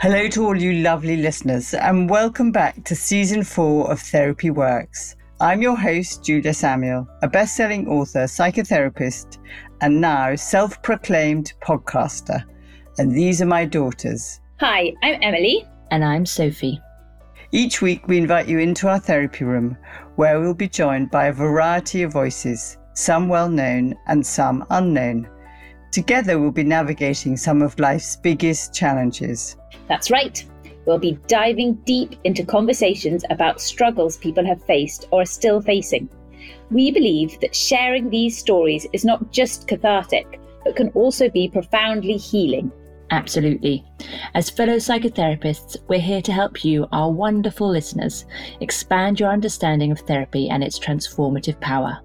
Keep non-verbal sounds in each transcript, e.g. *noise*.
Hello to all you lovely listeners, and welcome back to season four of Therapy Works. I'm your host, Julia Samuel, a best selling author, psychotherapist, and now self proclaimed podcaster. And these are my daughters. Hi, I'm Emily. And I'm Sophie. Each week, we invite you into our therapy room where we'll be joined by a variety of voices, some well known and some unknown. Together, we'll be navigating some of life's biggest challenges. That's right. We'll be diving deep into conversations about struggles people have faced or are still facing. We believe that sharing these stories is not just cathartic, but can also be profoundly healing. Absolutely. As fellow psychotherapists, we're here to help you, our wonderful listeners, expand your understanding of therapy and its transformative power.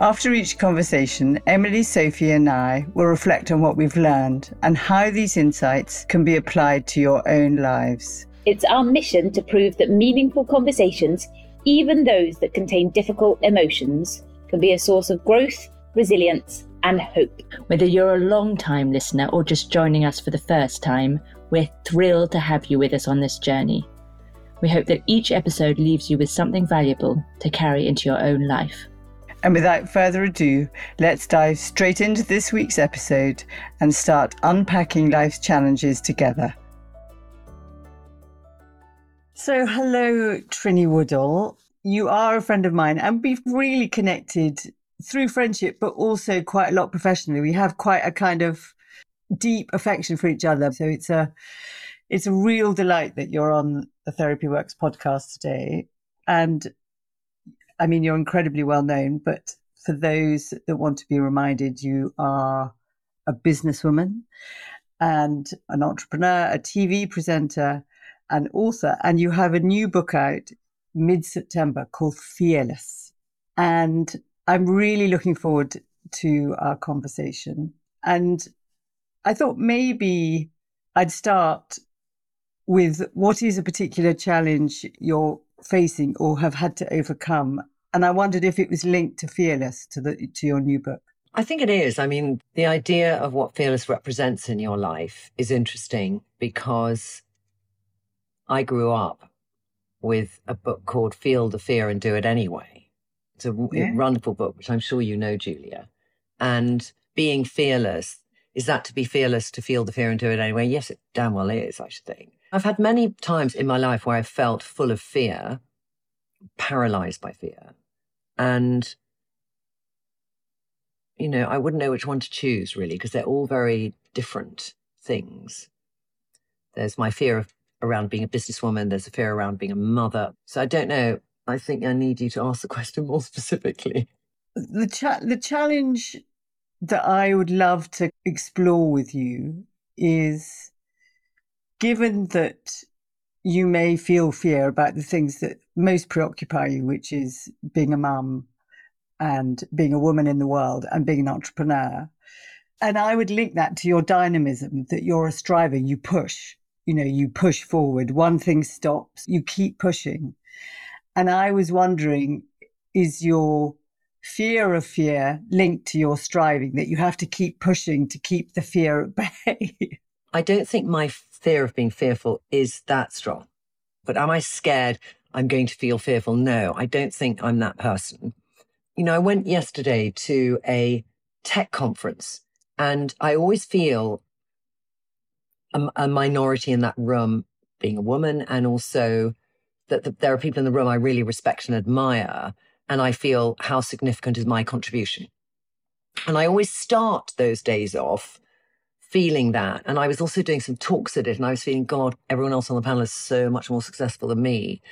After each conversation, Emily, Sophie, and I will reflect on what we've learned and how these insights can be applied to your own lives. It's our mission to prove that meaningful conversations, even those that contain difficult emotions, can be a source of growth, resilience, and hope. Whether you're a long time listener or just joining us for the first time, we're thrilled to have you with us on this journey. We hope that each episode leaves you with something valuable to carry into your own life. And without further ado, let's dive straight into this week's episode and start unpacking life's challenges together. So, hello, Trinny Woodall. You are a friend of mine, and we've really connected through friendship, but also quite a lot professionally. We have quite a kind of deep affection for each other. So it's a it's a real delight that you're on the Therapy Works podcast today. And I mean, you're incredibly well known, but for those that want to be reminded, you are a businesswoman and an entrepreneur, a TV presenter, an author, and you have a new book out mid September called Fearless. And I'm really looking forward to our conversation. And I thought maybe I'd start with what is a particular challenge you're facing or have had to overcome. And I wondered if it was linked to Fearless, to the to your new book. I think it is. I mean, the idea of what Fearless represents in your life is interesting because I grew up with a book called Feel the Fear and Do It Anyway. It's a yeah. wonderful book, which I'm sure you know, Julia. And being fearless, is that to be fearless to feel the fear and do it anyway? Yes, it damn well is, I should think. I've had many times in my life where I felt full of fear, paralyzed by fear. And, you know, I wouldn't know which one to choose really, because they're all very different things. There's my fear of around being a businesswoman. There's a fear around being a mother. So I don't know. I think I need you to ask the question more *laughs* specifically. The cha- the challenge that I would love to explore with you is given that you may feel fear about the things that most preoccupy you, which is being a mum and being a woman in the world and being an entrepreneur. And I would link that to your dynamism that you're a striver, you push, you know, you push forward. One thing stops, you keep pushing. And I was wondering, is your fear of fear linked to your striving that you have to keep pushing to keep the fear at bay? *laughs* I don't think my fear of being fearful is that strong. But am I scared I'm going to feel fearful? No, I don't think I'm that person. You know, I went yesterday to a tech conference and I always feel a, a minority in that room being a woman and also that the, there are people in the room I really respect and admire. And I feel how significant is my contribution. And I always start those days off feeling that. And I was also doing some talks at it, and I was feeling, God, everyone else on the panel is so much more successful than me.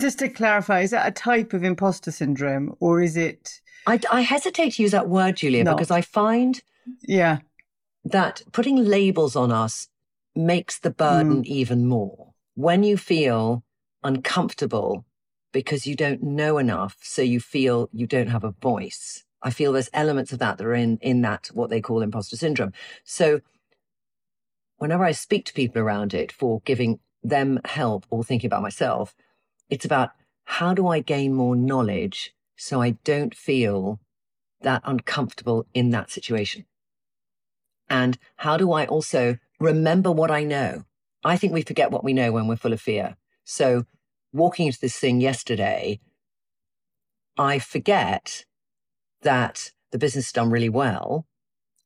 Just to clarify, is that a type of imposter syndrome, or is it? I, I hesitate to use that word, Julia, Not. because I find yeah that putting labels on us makes the burden mm. even more. When you feel uncomfortable because you don't know enough, so you feel you don't have a voice, I feel there's elements of that that are in, in that, what they call imposter syndrome. So whenever I speak to people around it for giving them help or thinking about myself, it's about how do I gain more knowledge so I don't feel that uncomfortable in that situation? And how do I also remember what I know? I think we forget what we know when we're full of fear. So walking into this thing yesterday, I forget that the business is done really well.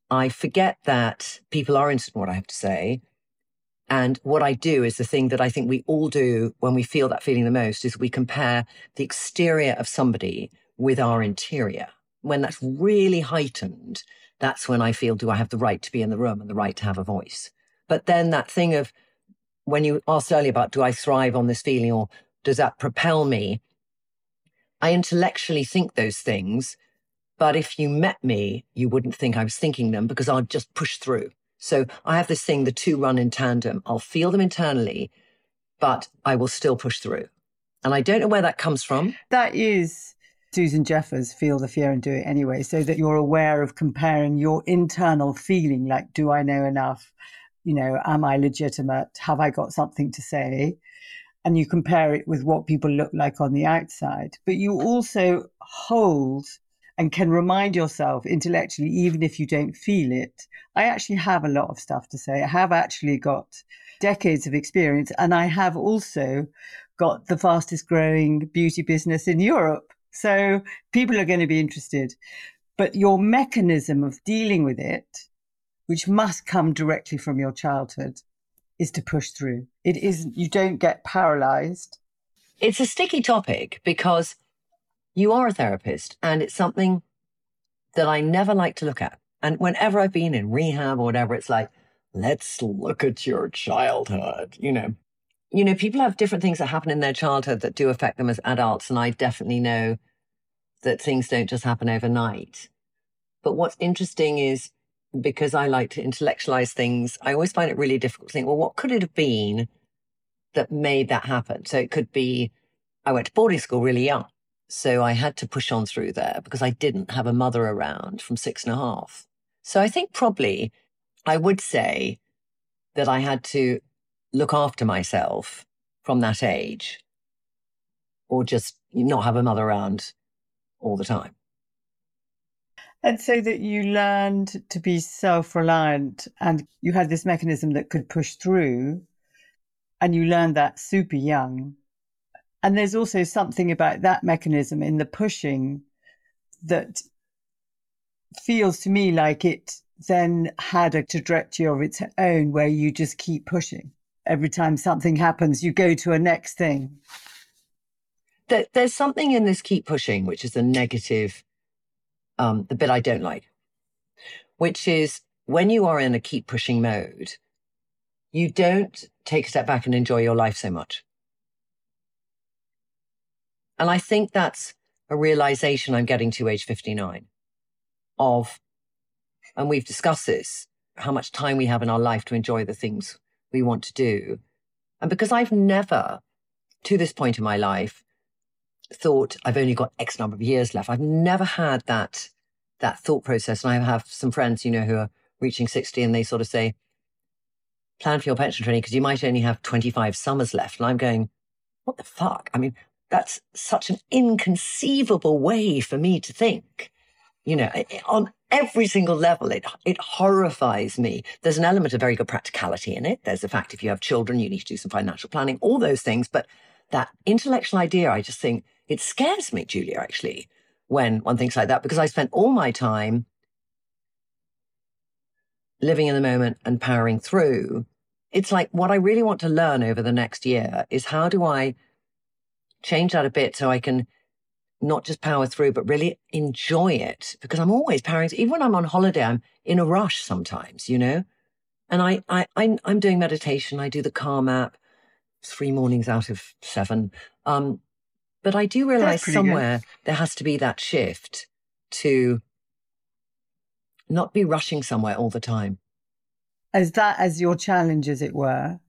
I forget that people are interested in what I have to say. And what I do is the thing that I think we all do when we feel that feeling the most is we compare the exterior of somebody with our interior. When that's really heightened, that's when I feel, do I have the right to be in the room and the right to have a voice? But then that thing of when you asked earlier about, do I thrive on this feeling or does that propel me? I intellectually think those things, but if you met me, you wouldn't think I was thinking them because I'd just push through. So I have this thing, the two run in tandem. I'll feel them internally, but I will still push through. And I don't know where that comes from. That is Susan Jeffers, Feel the Fear and Do It Anyway, so that you're aware of comparing your internal feeling, like, do I know enough? You know, am I legitimate? Have I got something to say? And you compare it with what people look like on the outside. But you also hold and can remind yourself intellectually, even if you don't feel it, I actually have a lot of stuff to say. I have actually got decades of experience, and I have also got the fastest growing beauty business in Europe. So people are going to be interested. But your mechanism of dealing with it, which must come directly from your childhood, is to push through. It isn't, you don't get paralyzed. It's a sticky topic because you are a therapist and it's something that I never like to look at. And whenever I've been in rehab or whatever, it's like, let's look at your childhood, you know. You know, people have different things that happen in their childhood that do affect them as adults. And I definitely know that things don't just happen overnight. But what's interesting is because I like to intellectualize things, I always find it really difficult to think, well, what could it have been that made that happen? So it could be I went to boarding school really young. So I had to push on through there because I didn't have a mother around from six and a half. So I think probably I would say that I had to look after myself from that age or just not have a mother around all the time. And so that you learned to be self reliant and you had this mechanism that could push through, and you learned that super young. And there's also something about that mechanism in the pushing that feels to me like it then had a trajectory of its own where you just keep pushing. Every time something happens, you go to a next thing. There's something in this keep pushing, which is a negative, um, the bit I don't like, which is when you are in a keep pushing mode, you don't take a step back and enjoy your life so much. And I think that's a realization I'm getting to age 59 of, and we've discussed this, how much time we have in our life to enjoy the things we want to do. And because I've never, to this point in my life, thought I've only got X number of years left. I've never had that, that thought process. And I have some friends, you know, who are reaching 60 and they sort of say, plan for your pension training because you might only have 25 summers left. And I'm going, what the fuck? I mean, that's such an inconceivable way for me to think. You know, on every single level, it, it horrifies me. There's an element of very good practicality in it. There's the fact if you have children, you need to do some financial planning, all those things. But that intellectual idea, I just think it scares me, Julia, actually, when one thinks like that, because I spent all my time living in the moment and powering through. It's like what I really want to learn over the next year is how do I change that a bit so I can not just power through, but really enjoy it because I'm always powering. Even when I'm on holiday, I'm in a rush sometimes, you know. And I, I, I I'm doing meditation. I do the Calm app, three mornings out of seven. Um, but I do realize somewhere good. there has to be that shift to not be rushing somewhere all the time. As that as your challenge, as it were,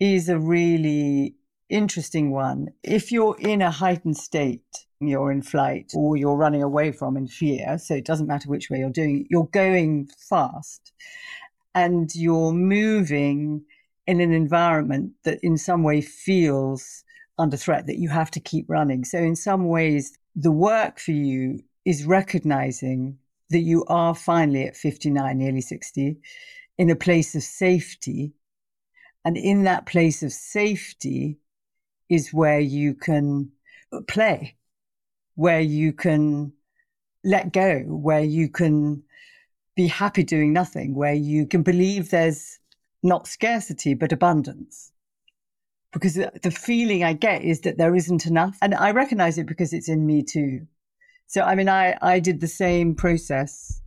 is a really interesting one. If you're in a heightened state, you're in flight or you're running away from in fear, so it doesn't matter which way you're doing, you're going fast and you're moving in an environment that in some way feels under threat, that you have to keep running. So, in some ways, the work for you is recognizing that you are finally at 59, nearly 60, in a place of safety And in that place of safety is where you can play, where you can let go, where you can be happy doing nothing, where you can believe there's not scarcity, but abundance. Because the feeling I get is that there isn't enough. And I recognize it because it's in me too. So, I mean, I, I did the same process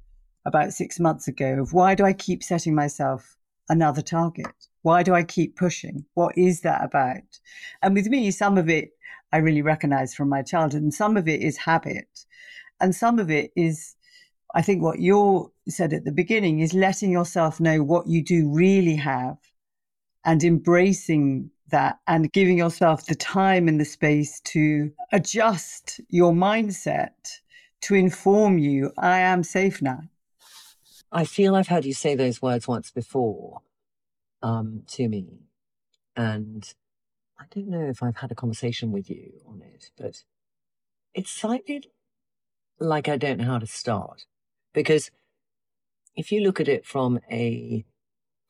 about six months ago of why do I keep setting myself another target? Why do I keep pushing? What is that about? And with me, some of it I really recognize from my childhood, and some of it is habit. And some of it is, I think, what you said at the beginning is letting yourself know what you do really have and embracing that and giving yourself the time and the space to adjust your mindset to inform you I am safe now. I feel I've heard you say those words once before um, to me. And I don't know if I've had a conversation with you on it, but it sounded like I don't know how to start. Because if you look at it from a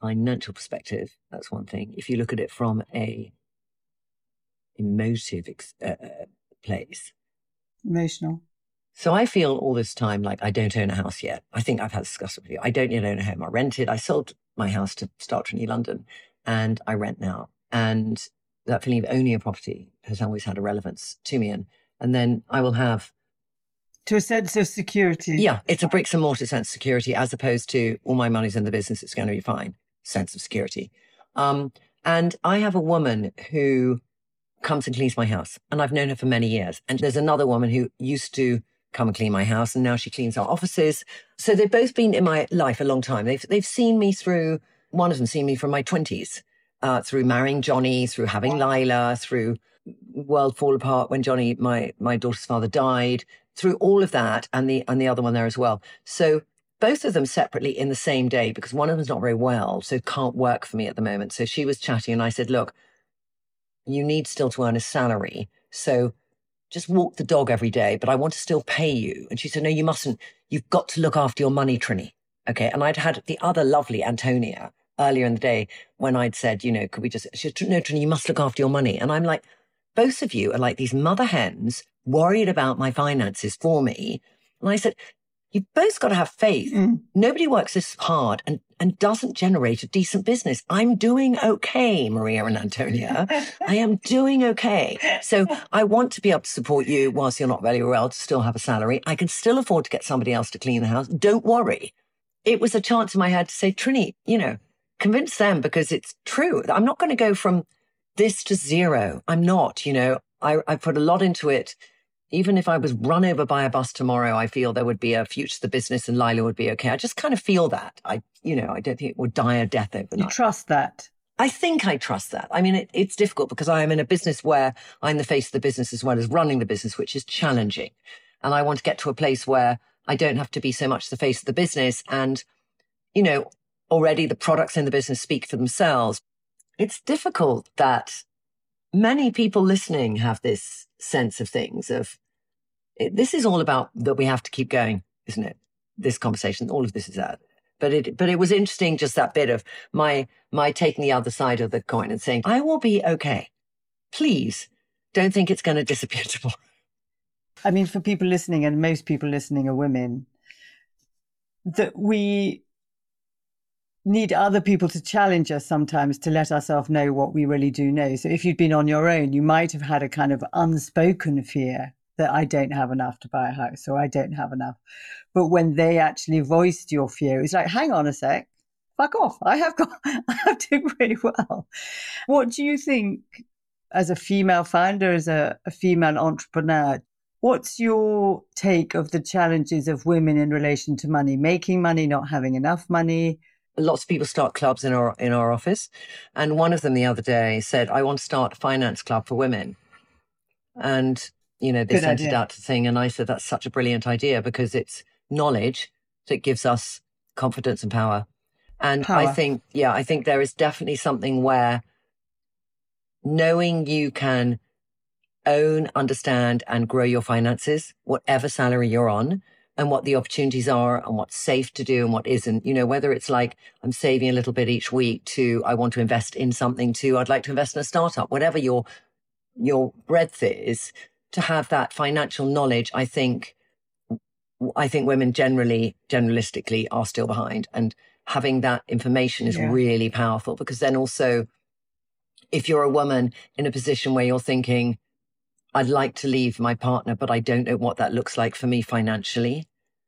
financial perspective, that's one thing. If you look at it from a emotive uh, uh, place, emotional. So I feel all this time like I don't own a house yet. I think I've had this discussion with you. I don't yet own a home. I rented. I sold my house to start Trinny London and I rent now. And that feeling of owning a property has always had a relevance to me. And, and then I will have to a sense of security. Yeah, it's a bricks and mortar sense of security as opposed to all my money's in the business, it's going to be fine sense of security. Um, and I have a woman who comes and cleans my house, and I've known her for many years. And there's another woman who used to come and clean my house, and now she cleans our offices. So they've both been in my life a long time. They've they've seen me through. One of them seen me from my twenties, uh, through marrying Johnny, through having Lyla, through world fall apart when Johnny, my my daughter's father, died, through all of that and the and the other one there as well. So both of them separately in the same day because one of them's not very well, so can't work for me at the moment. So she was chatting and I said, look, you need still to earn a salary. So just walk the dog every day, but I want to still pay you. And she said, no, you mustn't. You've got to look after your money, Trinny. Okay. And I'd had the other lovely Antonia earlier in the day when I'd said, you know, could we just, she said, no, Trinny, you must look after your money. And I'm like, both of you are like these mother hens worried about my finances for me. And I said, You've both got to have faith. Mm. Nobody works this hard and, and doesn't generate a decent business. I'm doing okay, Maria and Antonia. I am doing okay. So I want to be able to support you whilst you're not very well to still have a salary. I can still afford to get somebody else to clean the house. Don't worry. It was a chance in my head to say, Trinny, you know, convince them because it's true. I'm not going to go from this to zero. I'm not, you know, I, I put a lot into it. Even if I was run over by a bus tomorrow, I feel there would be a future to the business and Lyla would be okay. I just kind of feel that. I, you know, I don't think it would die a death overnight. You trust that? I think I trust that. I mean, it, it's difficult because I am in a business where I'm the face of the business as well as running the business, which is challenging. And I want to get to a place where I don't have to be so much the face of the business. And, you know, already the products in the business speak for themselves it's difficult that many people listening have this sense of things of this is all about that we have to keep going, isn't it? This conversation, all of this is that. But it, but it was interesting just that bit of my, my taking the other side of the coin and saying, I will be okay. Please don't think it's going *laughs* to disappear tomorrow. I mean, for people listening, and most people listening are women, that we need other people to challenge us sometimes to let ourselves know what we really do know. So if you'd been on your own, you might have had a kind of unspoken fear that I don't have enough to buy a house or I don't have enough. But when they actually voiced your fear, it's like, hang on a sec, fuck off. I have got, *laughs* I have doing really well. What do you think as a female founder, as a, a female entrepreneur? What's your take of the challenges of women in relation to money, making money, not having enough money? Lots of people start clubs in our in our office, and one of them the other day said, "I want to start a finance club for women," and you know they Good sent idea. it out to thing, and I said that's such a brilliant idea because it's knowledge that gives us confidence and power. And power. I think, yeah, I think there is definitely something where knowing you can own, understand, and grow your finances, whatever salary you're on, and what the opportunities are and what's safe to do and what isn't. You know, whether it's like I'm saving a little bit each week to I want to invest in something to I'd like to invest in a startup, whatever your your breadth is, to have that financial knowledge, I think I think women generally, generalistically are still behind. And having that information is yeah. really powerful because then also if you're a woman in a position where you're thinking, I'd like to leave my partner, but I don't know what that looks like for me financially.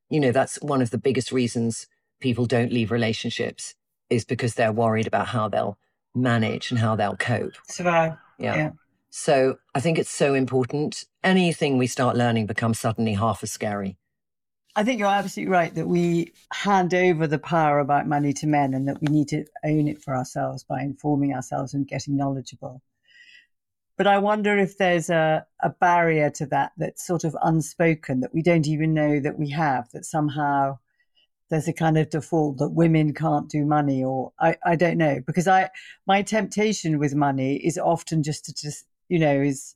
You know, that's one of the biggest reasons people don't leave relationships is because they're worried about how they'll manage and how they'll cope. Survive. Yeah. yeah. So I think it's so important. Anything we start learning becomes suddenly half as scary. I think you're absolutely right that we hand over the power about money to men and that we need to own it for ourselves by informing ourselves and getting knowledgeable. But I wonder if there's a, a barrier to that that's sort of unspoken that we don't even know that we have, that somehow there's a kind of default that women can't do money or I, I don't know. Because I my temptation with money is often just to just, you know, is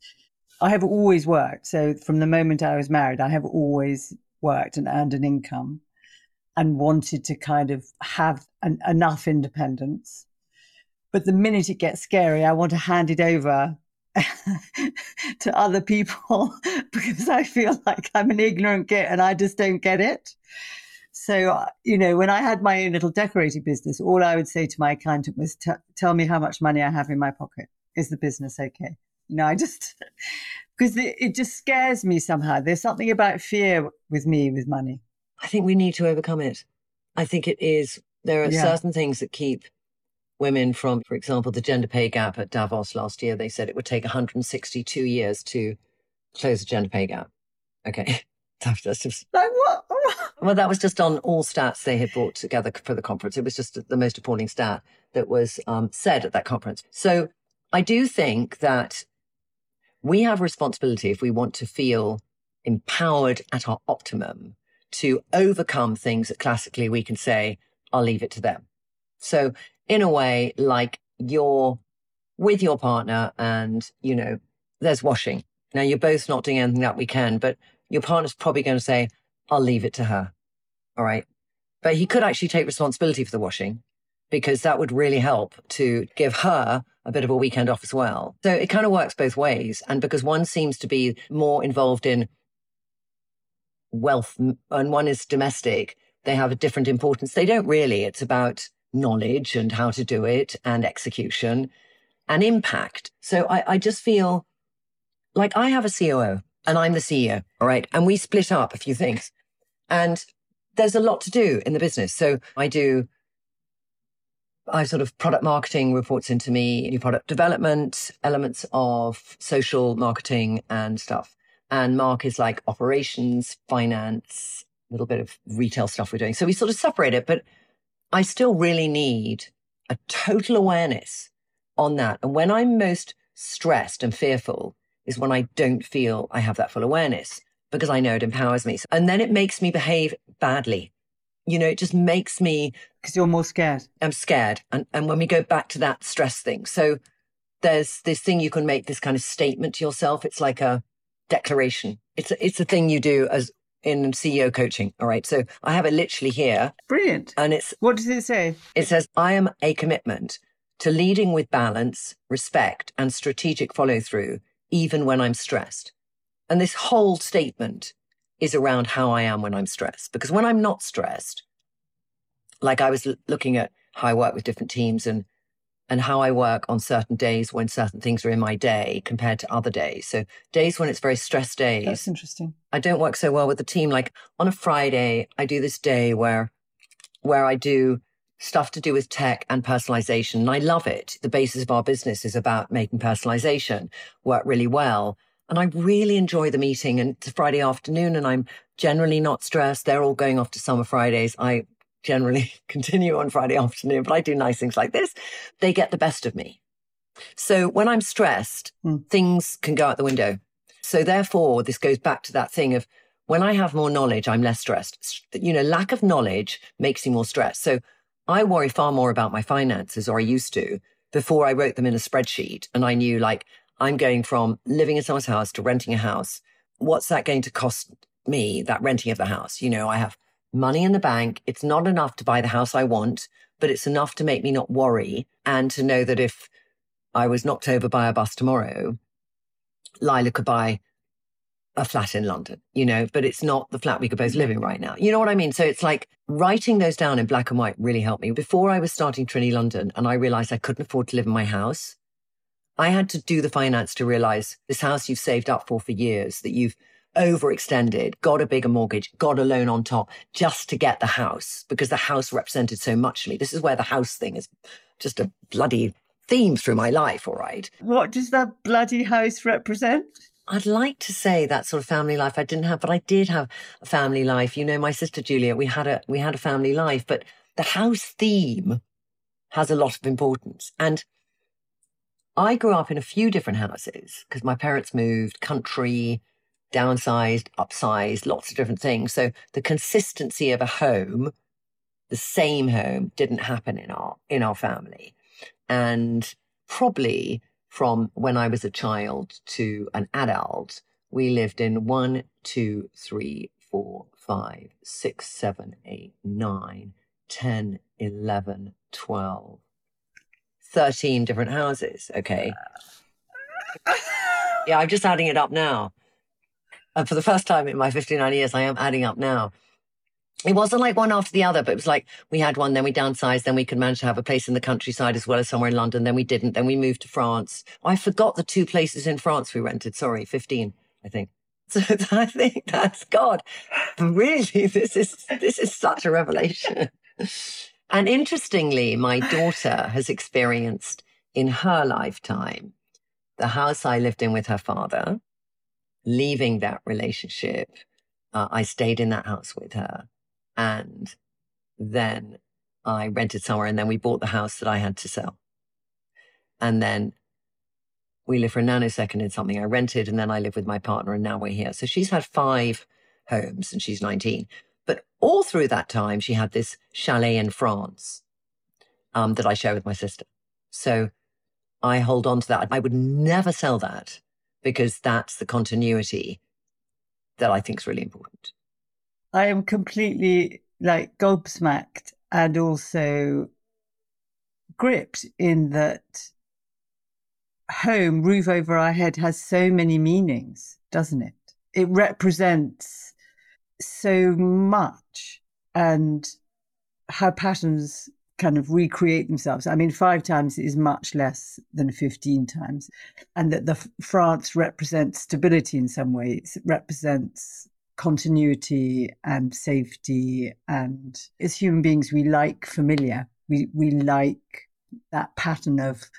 I have always worked. So from the moment I was married, I have always worked and earned an income and wanted to kind of have an, enough independence. But the minute it gets scary, I want to hand it over *laughs* to other people *laughs* because I feel like I'm an ignorant git and I just don't get it. So, uh, you know, when I had my own little decorating business, all I would say to my accountant was, tell me how much money I have in my pocket. Is the business okay? You know, I just, *laughs* because it, it just scares me somehow. There's something about fear with me with money. I think we need to overcome it. I think it is, there are yeah. certain things that keep women from, for example, the gender pay gap at Davos last year. They said it would take 162 years to close the gender pay gap. Okay. *laughs* That's just like what? *laughs* well, that was just on all stats they had brought together for the conference. It was just the most appalling stat that was um, said at that conference. So I do think that we have responsibility if we want to feel empowered at our optimum to overcome things that classically we can say, I'll leave it to them. So in a way, like you're with your partner and, you know, there's washing. Now you're both not doing anything that we can, but your partner's probably going to say, I'll leave it to her. All right. But he could actually take responsibility for the washing because that would really help to give her a bit of a weekend off as well. So it kind of works both ways. And because one seems to be more involved in wealth and one is domestic, they have a different importance. They don't really. It's about knowledge and how to do it and execution and impact. So I, I just feel like I have a COO and I'm the CEO. All right. And we split up a few things and there's a lot to do in the business. So I do, I sort of product marketing reports into me, new product development, elements of social marketing and stuff. And Mark is like operations, finance, a little bit of retail stuff we're doing. So we sort of separate it, but I still really need a total awareness on that. And when I'm most stressed and fearful is when I don't feel I have that full awareness because I know it empowers me. And then it makes me behave badly. You know, it just makes me. Because you're more scared. I'm scared. And, and when we go back to that stress thing, so there's this thing you can make this kind of statement to yourself. It's like a declaration. It's a, it's a thing you do as in CEO coaching. All right. So I have it literally here. Brilliant. And it's what does it say? It says, I am a commitment to leading with balance, respect, and strategic follow through, even when I'm stressed. And this whole statement is around how I am when I'm stressed. Because when I'm not stressed, like I was looking at how I work with different teams and and how I work on certain days when certain things are in my day compared to other days. So days when it's very stressed days. That's interesting. I don't work so well with the team. Like on a Friday, I do this day where, where I do stuff to do with tech and personalization. And I love it. The basis of our business is about making personalization work really well. And I really enjoy the meeting and it's a Friday afternoon and I'm generally not stressed. They're all going off to summer Fridays. I generally *laughs* continue on Friday afternoon, but I do nice things like this. They get the best of me. So when I'm stressed, mm. things can go out the window. So therefore, this goes back to that thing of when I have more knowledge, I'm less stressed. You know, lack of knowledge makes me more stressed. So I worry far more about my finances, or I used to, before I wrote them in a spreadsheet. And I knew like I'm going from living in someone's house to renting a house. What's that going to cost me, that renting of the house. You know, I have money in the bank. It's not enough to buy the house I want, but it's enough to make me not worry and to know that if I was knocked over by a bus tomorrow, Lyla could buy a flat in London, you know, but it's not the flat we could both live in mm-hmm. right now. You know what I mean? So it's like writing those down in black and white really helped me. Before I was starting Trinny London and I realized I couldn't afford to live in my house, I had to do the finance to realize this house you've saved up for for years, that you've overextended, got a bigger mortgage, got a loan on top just to get the house because the house represented so much to me. This is where the house thing is just a bloody theme through my life, all right? What does that bloody house represent? I'd like to say that sort of family life I didn't have, but I did have a family life. You know, my sister Julia, we had a we had a family life, but the house theme has a lot of importance. And I grew up in a few different houses because my parents moved country, downsized, upsized, lots of different things. So the consistency of a home, the same home, didn't happen in our in our family. And probably from when I was a child to an adult, we lived in one, two, three, four, five, six, seven, eight, nine, 10, 11, 12, 13 different houses. Okay. Yeah, I'm just adding it up now. And for the first time in my 59 years, I am adding up now. It wasn't like one after the other, but it was like we had one, then we downsized, then we could manage to have a place in the countryside as well as somewhere in London. Then we didn't. Then we moved to France. I forgot the two places in France we rented. Sorry, 15, I think. *laughs* So I think that's God. Really, this is this is such a revelation. And interestingly, my daughter has experienced in her lifetime the house I lived in with her father, leaving that relationship. Uh, I stayed in that house with her. And then I rented somewhere and then we bought the house that I had to sell. And then we lived for a nanosecond in something I rented and then I live with my partner and now we're here. So she's had five homes and she's 19. But all through that time, she had this chalet in France um, that I share with my sister. So I hold on to that. I would never sell that because that's the continuity that I think is really important. I am completely like gobsmacked and also gripped in that home, roof over our head, has so many meanings, doesn't it? It represents so much and how patterns kind of recreate themselves. I mean, five times is much less than 15 times. And that the France represents stability in some ways, it represents continuity and safety. And as human beings, we like familiar. We, we like that pattern of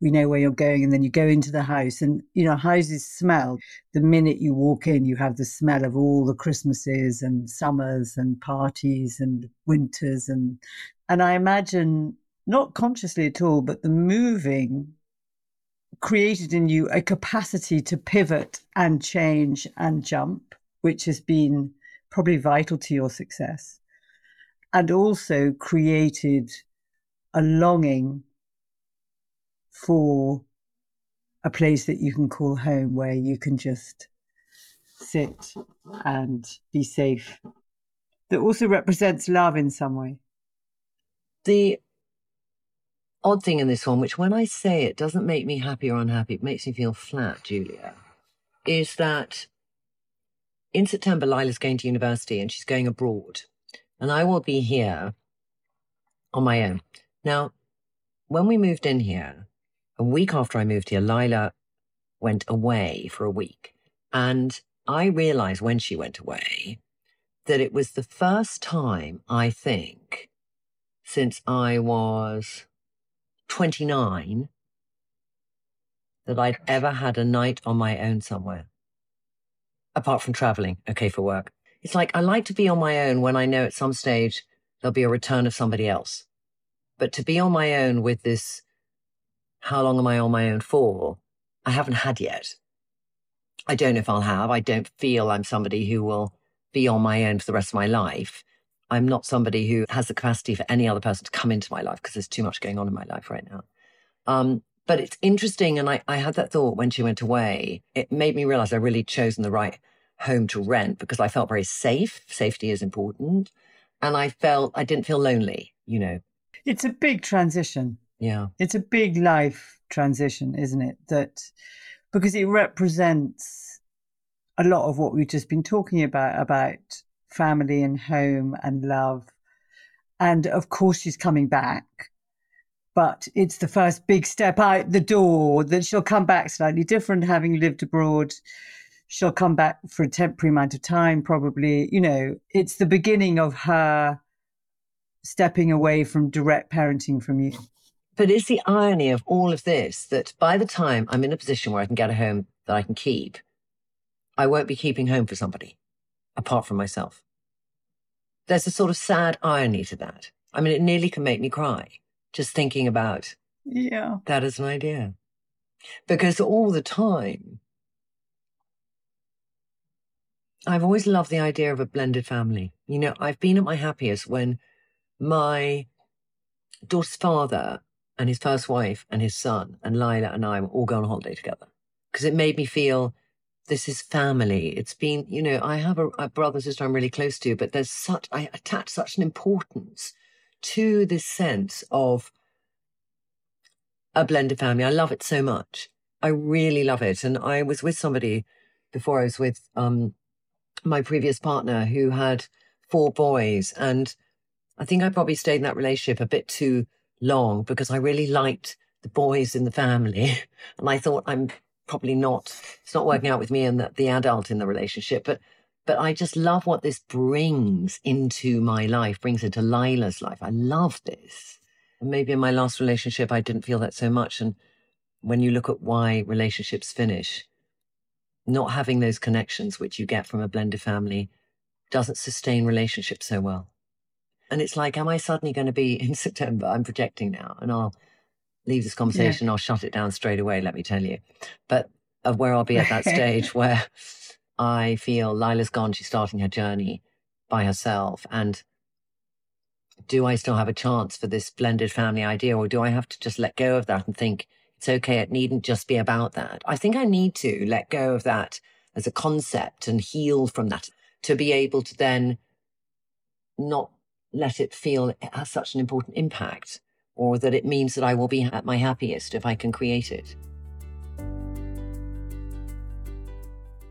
we know where you're going and then you go into the house and you know houses smell the minute you walk in you have the smell of all the christmases and summers and parties and winters and and i imagine not consciously at all but the moving created in you a capacity to pivot and change and jump which has been probably vital to your success and also created a longing for a place that you can call home where you can just sit and be safe that also represents love in some way. The odd thing in this one, which when I say it doesn't make me happy or unhappy, it makes me feel flat, Julia, is that in September, Lyla's going to university and she's going abroad, and I will be here on my own. Now, when we moved in here, a week after I moved here, Lyla went away for a week. And I realized when she went away that it was the first time, I think, since I was 29 that I'd ever had a night on my own somewhere. Apart from traveling, okay, for work. It's like I like to be on my own when I know at some stage there'll be a return of somebody else. But to be on my own with this how long am I on my own for? I haven't had yet. I don't know if I'll have. I don't feel I'm somebody who will be on my own for the rest of my life. I'm not somebody who has the capacity for any other person to come into my life because there's too much going on in my life right now. Um, but it's interesting. And I, I had that thought when she went away. It made me realize I really chosen the right home to rent because I felt very safe. Safety is important. And I felt I didn't feel lonely, you know. It's a big transition. Yeah. It's a big life transition, isn't it? That because it represents a lot of what we've just been talking about about family and home and love. And of course, she's coming back, but it's the first big step out the door that she'll come back slightly different, having lived abroad. She'll come back for a temporary amount of time, probably. You know, it's the beginning of her stepping away from direct parenting from you. But it's the irony of all of this that by the time I'm in a position where I can get a home that I can keep, I won't be keeping home for somebody apart from myself. There's a sort of sad irony to that. I mean, it nearly can make me cry just thinking about yeah. that as an idea. Because all the time, I've always loved the idea of a blended family. You know, I've been at my happiest when my daughter's father and his first wife and his son and Lyla and I were all going on holiday together because it made me feel this is family. It's been, you know, I have a, a brother and sister I'm really close to, but there's such, I attach such an importance to this sense of a blended family. I love it so much. I really love it. And I was with somebody before I was with um, my previous partner who had four boys. And I think I probably stayed in that relationship a bit too long because I really liked the boys in the family. *laughs* And I thought I'm probably not, it's not working out with me and the, the adult in the relationship. But but I just love what this brings into my life, brings into Lyla's life. I love this. And maybe in my last relationship, I didn't feel that so much. And when you look at why relationships finish, not having those connections which you get from a blended family doesn't sustain relationships so well. And it's like, am I suddenly going to be *laughs* in September? I'm projecting now, and I'll leave this conversation. Yeah. I'll shut it down straight away. Let me tell you, but of where I'll be at that *laughs* stage where I feel Lyla's gone. She's starting her journey by herself, and do I still have a chance for this blended family idea, or do I have to just let go of that and think it's okay? It needn't just be about that. I think I need to let go of that as a concept and heal from that to be able to then not let it feel it has such an important impact or that it means that I will be at my happiest if I can create it.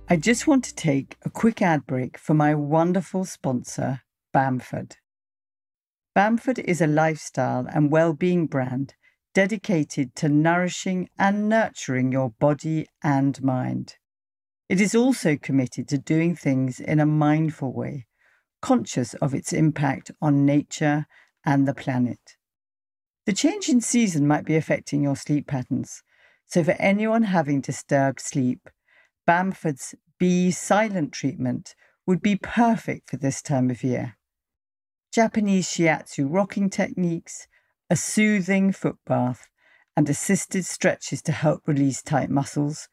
I just want to take a quick ad break for my wonderful sponsor, Bamford. Bamford is a lifestyle and well-being brand dedicated to nourishing and nurturing your body and mind. It is also committed to doing things in a mindful way conscious of its impact on nature and the planet. The change in season might be affecting your sleep patterns, so for anyone having disturbed sleep, Bamford's Be Silent treatment would be perfect for this time of year. Japanese shiatsu rocking techniques, a soothing foot bath, and assisted stretches to help release tight muscles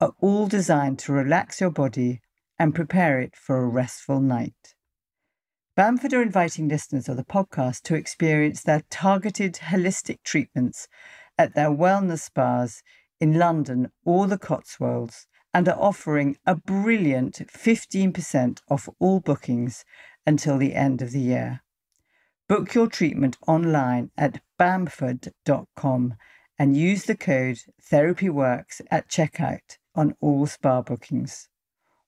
are all designed to relax your body and prepare it for a restful night. Bamford are inviting listeners of the podcast to experience their targeted holistic treatments at their wellness spas in London or the Cotswolds and are offering a brilliant 15% off all bookings until the end of the year. Book your treatment online at bamford.com and use the code TherapyWorks at checkout on all spa bookings.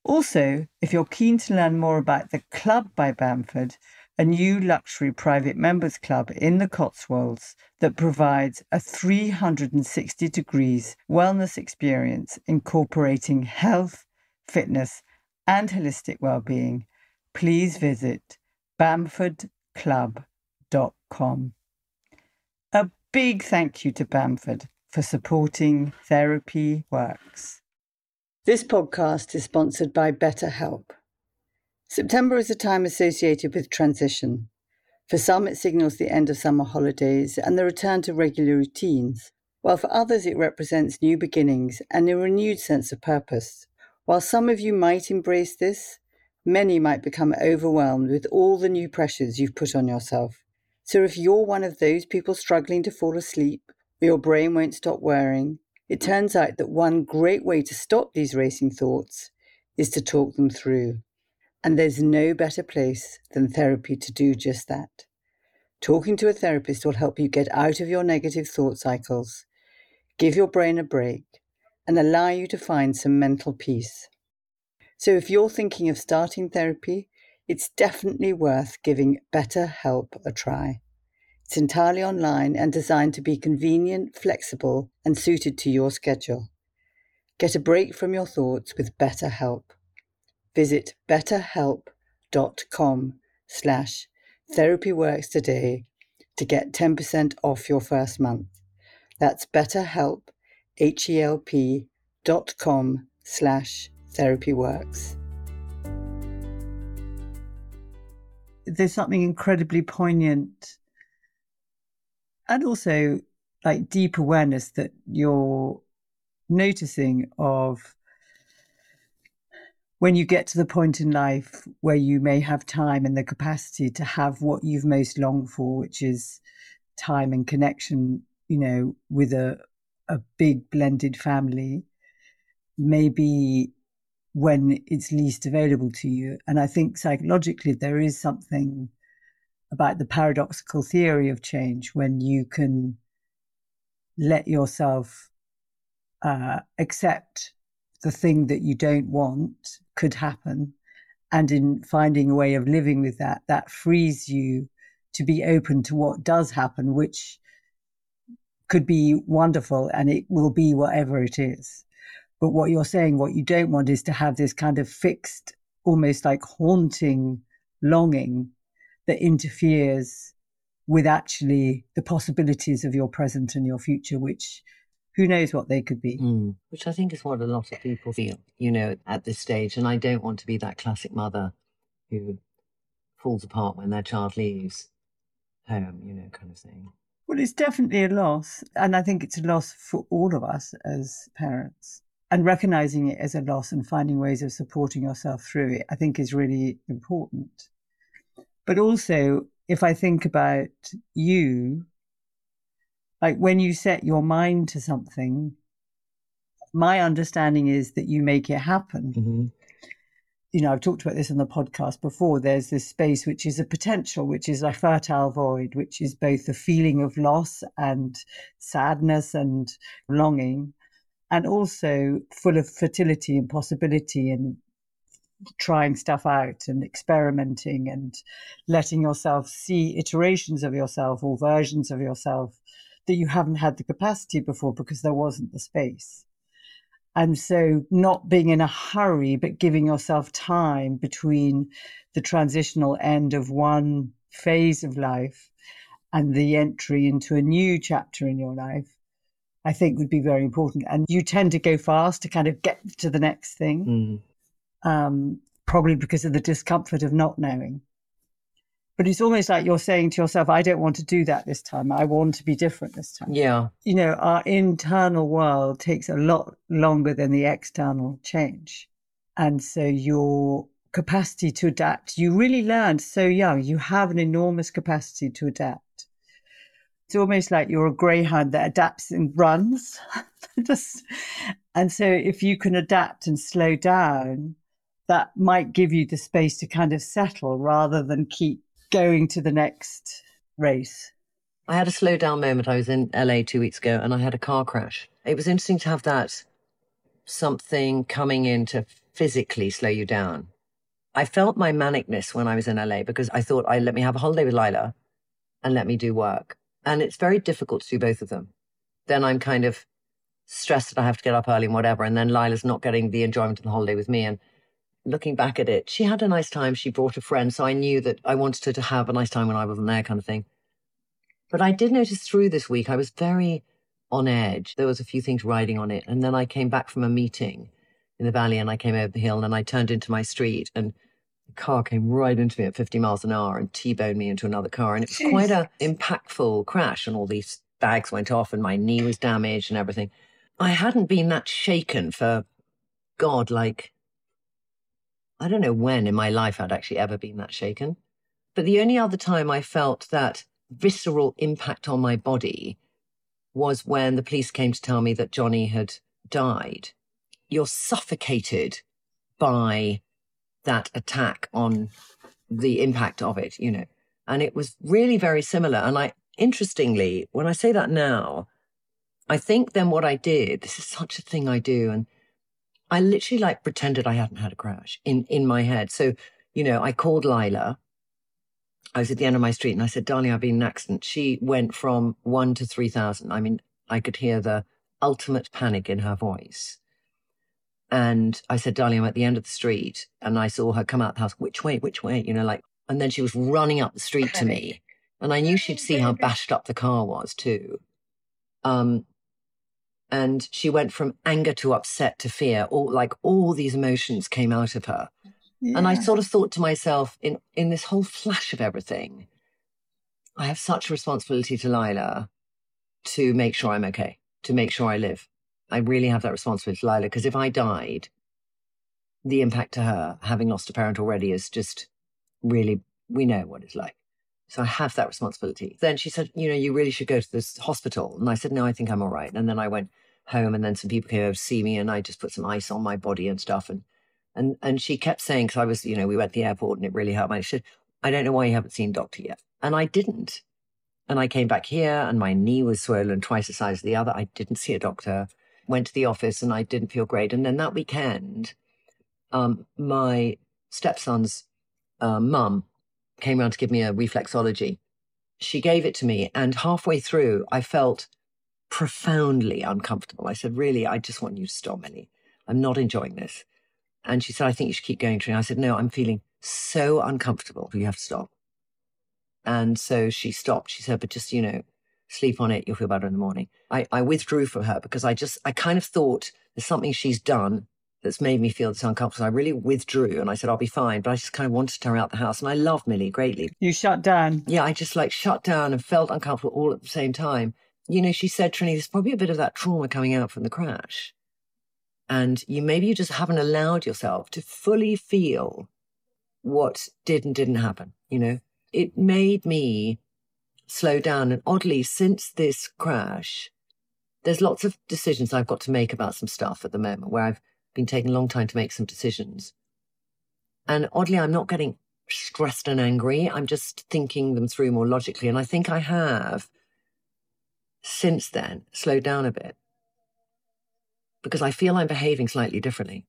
Also, if you're keen to learn more about the Club by Bamford, a new luxury private members club in the Cotswolds that provides a 360 degrees wellness experience incorporating health, fitness, and holistic well-being, please visit bamfordclub.com. A big thank you to Bamford for supporting Therapy Works. This podcast is sponsored by BetterHelp. September is a time associated with transition. For some, it signals the end of summer holidays and the return to regular routines, while for others, it represents new beginnings and a renewed sense of purpose. While some of you might embrace this, many might become overwhelmed with all the new pressures you've put on yourself. So, if you're one of those people struggling to fall asleep, or your brain won't stop worrying, it turns out that one great way to stop these racing thoughts is to talk them through. And there's no better place than therapy to do just that. Talking to a therapist will help you get out of your negative thought cycles, give your brain a break, and allow you to find some mental peace. So if you're thinking of starting therapy, it's definitely worth giving BetterHelp a try. It's entirely online and designed to be convenient, flexible, and suited to your schedule. Get a break from your thoughts with BetterHelp. Visit betterhelp.com slash therapyworks today to get 10% off your first month. That's betterhelp, H-E-L-P dot com slash therapyworks. There's something incredibly poignant and also like deep awareness that you're noticing of when you get to the point in life where you may have time and the capacity to have what you've most longed for, which is time and connection, you know, with a a big blended family, maybe when it's least available to you. And I think psychologically there is something about the paradoxical theory of change when you can let yourself uh, accept the thing that you don't want could happen. And in finding a way of living with that, that frees you to be open to what does happen, which could be wonderful and it will be whatever it is. But what you're saying, what you don't want is to have this kind of fixed, almost like haunting longing that interferes with actually the possibilities of your present and your future, which who knows what they could be. Mm. Which I think is what a lot of people feel, you know, at this stage. And I don't want to be that classic mother who falls apart when their child leaves home, you know, kind of thing. Well, it's definitely a loss. And I think it's a loss for all of us as parents. And recognizing it as a loss and finding ways of supporting yourself through it, I think is really important. But also, if I think about you, like when you set your mind to something, my understanding is that you make it happen. Mm-hmm. You know, I've talked about this on the podcast before. There's this space which is a potential, which is a fertile void, which is both the feeling of loss and sadness and longing, and also full of fertility and possibility and trying stuff out and experimenting and letting yourself see iterations of yourself or versions of yourself that you haven't had the capacity before because there wasn't the space. And so, not being in a hurry, but giving yourself time between the transitional end of one phase of life and the entry into a new chapter in your life, I think would be very important. And you tend to go fast to kind of get to the next thing. Mm um, probably because of the discomfort of not knowing. But it's almost like you're saying to yourself, I don't want to do that this time. I want to be different this time. Yeah. You know, our internal world takes a lot longer than the external change. And so your capacity to adapt, you really learned so young. You have an enormous capacity to adapt. It's almost like you're a greyhound that adapts and runs. *laughs* Just, and so if you can adapt and slow down, that might give you the space to kind of settle rather than keep going to the next race. I had a slow down moment. I was in LA two weeks ago and I had a car crash. It was interesting to have that something coming in to physically slow you down. I felt my manicness when I was in LA because I thought, I let me have a holiday with Lyla and let me do work. And it's very difficult to do both of them. Then I'm kind of stressed that I have to get up early and whatever. And then Lyla's not getting the enjoyment of the holiday with me. And looking back at it, she had a nice time. She brought a friend. So I knew that I wanted her to have a nice time when I wasn't there, kind of thing. But I did notice through this week, I was very on edge. There was a few things riding on it. And then I came back from a meeting in the valley and I came over the hill and I turned into my street and the car came right into me at 50 miles an hour and T-boned me into another car. And it was Jeez. quite a impactful crash and all these bags went off and my knee was damaged and everything. I hadn't been that shaken for God, like I don't know when in my life I'd actually ever been that shaken. But the only other time I felt that visceral impact on my body was when the police came to tell me that Johnny had died. You're suffocated by that attack on the impact of it, you know. And it was really very similar. And I, interestingly, when I say that now, I think then what I did, this is such a thing I do. And I literally like pretended I hadn't had a crash in, in my head. So, you know, I called Lyla. I was at the end of my street and I said, darling, I've been in an accident. She went from one to 3,000. I mean, I could hear the ultimate panic in her voice. And I said, darling, I'm at the end of the street. And I saw her come out the house. Which way? Which way? You know, like, and then she was running up the street to me. And I knew she'd see how bashed up the car was too. Um, and she went from anger to upset to fear. All like all these emotions came out of her. Yeah. And I sort of thought to myself, in in this whole flash of everything, I have such a responsibility to Lyla to make sure I'm okay, to make sure I live. I really have that responsibility to Lyla because if I died, the impact to her, having lost a parent already, is just really, we know what it's like. So I have that responsibility. Then she said, you know, you really should go to this hospital. And I said, no, I think I'm all right. And then I went home and then some people came over to see me and I just put some ice on my body and stuff. And, and, and she kept saying, cause I was, you know, we went to the airport and it really hurt. I said, I don't know why you haven't seen doctor yet. And I didn't. And I came back here and my knee was swollen twice the size of the other. I didn't see a doctor, went to the office and I didn't feel great. And then that weekend, um, my stepson's uh, mum came around to give me a reflexology. She gave it to me. And halfway through, I felt profoundly uncomfortable. I said, Really, I just want you to stop, Millie. I'm not enjoying this. And she said, I think you should keep going, Trinny. I said, No, I'm feeling so uncomfortable. You have to stop. And so she stopped. She said, But just, you know, sleep on it. You'll feel better in the morning. I, I withdrew from her because I just, I kind of thought there's something she's done that's made me feel this uncomfortable. I really withdrew and I said, I'll be fine. But I just kind of wanted to her out the house. And I love Millie greatly. You shut down. Yeah, I just like shut down and felt uncomfortable all at the same time. You know, she said, Trinny, there's probably a bit of that trauma coming out from the crash. And you maybe you just haven't allowed yourself to fully feel what did and didn't happen. You know, it made me slow down. And oddly, since this crash, there's lots of decisions I've got to make about some stuff at the moment where I've been taking a long time to make some decisions. And oddly, I'm not getting stressed and angry. I'm just thinking them through more logically. And I think I have since then slowed down a bit because I feel I'm behaving slightly differently.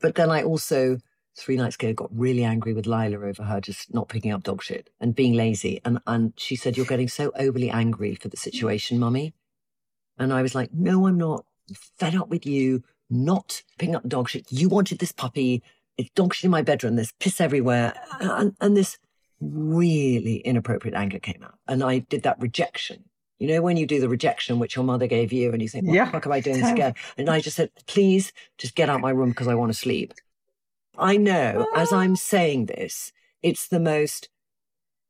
But then I also, three nights ago, got really angry with Lyla over her just not picking up dog shit and being lazy. And, and she said, You're getting so overly angry for the situation, mummy. And I was like, No, I'm not. I'm fed up with you not picking up dog shit. You wanted this puppy. It's dog shit in my bedroom. There's piss everywhere. And, and this really inappropriate anger came out. And I did that rejection. You know, when you do the rejection, which your mother gave you, and you think, what yeah. the fuck am I doing this again? And I just said, please just get out my room because I want to sleep. I know as I'm ah. saying this, it's the most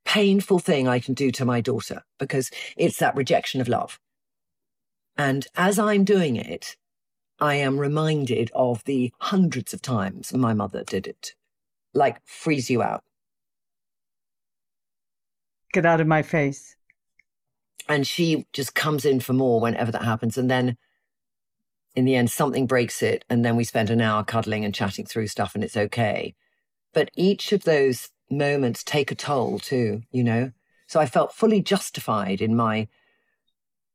painful thing I can do to my daughter because it's that rejection of love. And as I'm doing it, I am reminded of the hundreds of times my mother did it, like freeze you out. Get out of my face. And she just comes in for more whenever that happens. And then in the end, something breaks it. And then we spend an hour cuddling and chatting through stuff and it's okay. But each of those moments take a toll too, you know? So I felt fully justified in my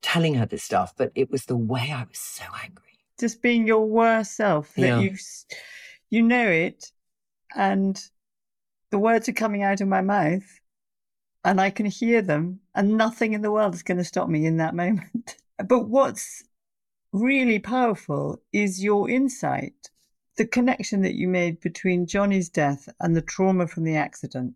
telling her this stuff, but it was the way I was so angry just being your worst self that yeah. you you know it and the words are coming out of my mouth and I can hear them and nothing in the world is going to stop me in that moment. *laughs* but what's really powerful is your insight, the connection that you made between Johnny's death and the trauma from the accident.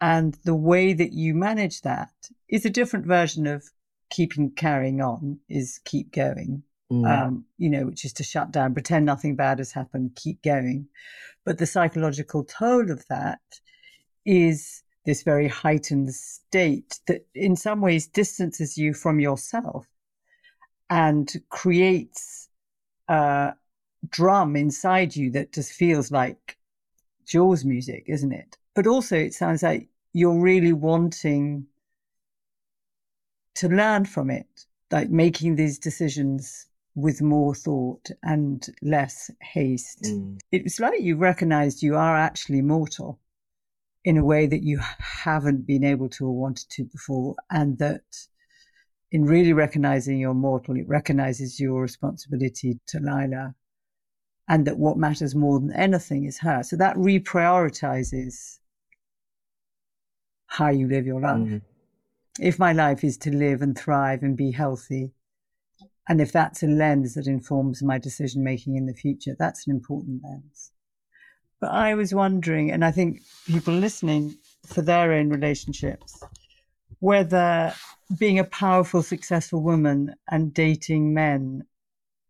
And the way that you manage that is a different version of keeping carrying on, is keep going mm. um, you know, which is to shut down, pretend nothing bad has happened, keep going. But the psychological toll of that is this very heightened state that in some ways distances you from yourself and creates a drum inside you that just feels like Jaws music, isn't it? But also, it sounds like you're really wanting to learn from it, like making these decisions with more thought and less haste. Mm. It's like you recognized you are actually mortal in a way that you haven't been able to or wanted to before, and that in really recognizing you're mortal, it recognizes your responsibility to Lyla, and that what matters more than anything is her. So that reprioritizes how you live your life. Mm. If my life is to live and thrive and be healthy, and if that's a lens that informs my decision making in the future, that's an important lens. But I was wondering, and I think people listening for their own relationships, whether being a powerful, successful woman and dating men,